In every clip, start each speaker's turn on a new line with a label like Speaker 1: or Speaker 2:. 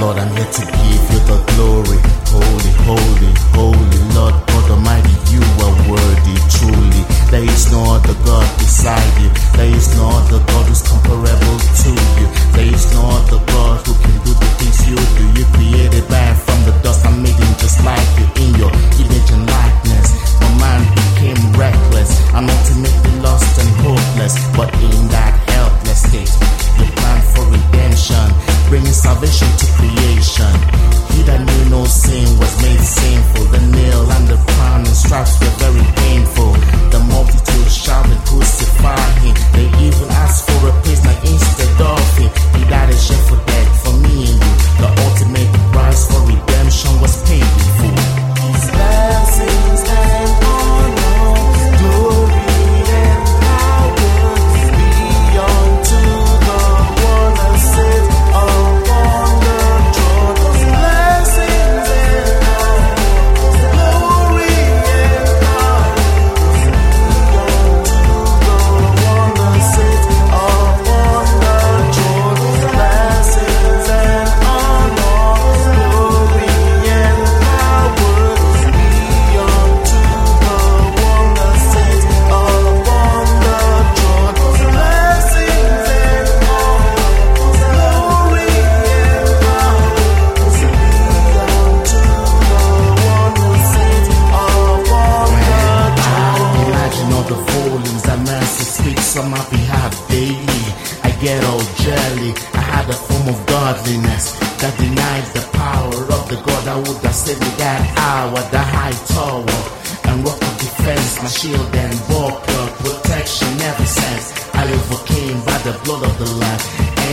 Speaker 1: Lord, I'm here to give you the glory. Holy, holy, holy, Lord God Almighty. Truly. There is no other God beside that denies the power of the God that would have saved me that hour, the high tower and rock of defense, my shield and buckler, protection ever since I overcame by the blood of the Lamb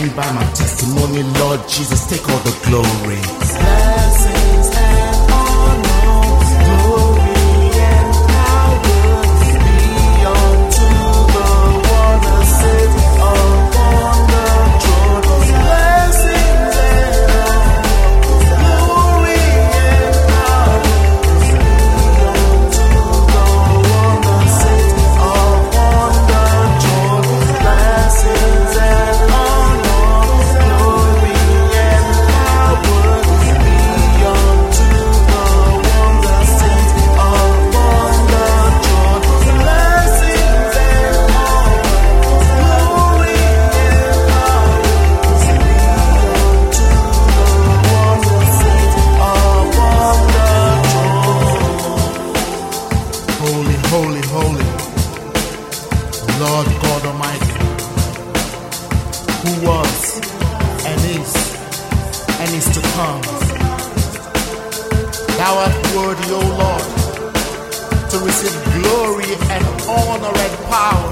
Speaker 1: and by my testimony, Lord Jesus, take all the glory. who was and is and is to come. Thou art worthy, O Lord, to receive glory and honor and power.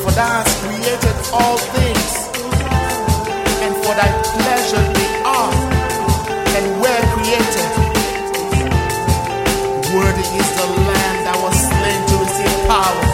Speaker 1: For thou hast created all things, and for thy pleasure they are and were created. Worthy is the Lamb that was slain to receive power.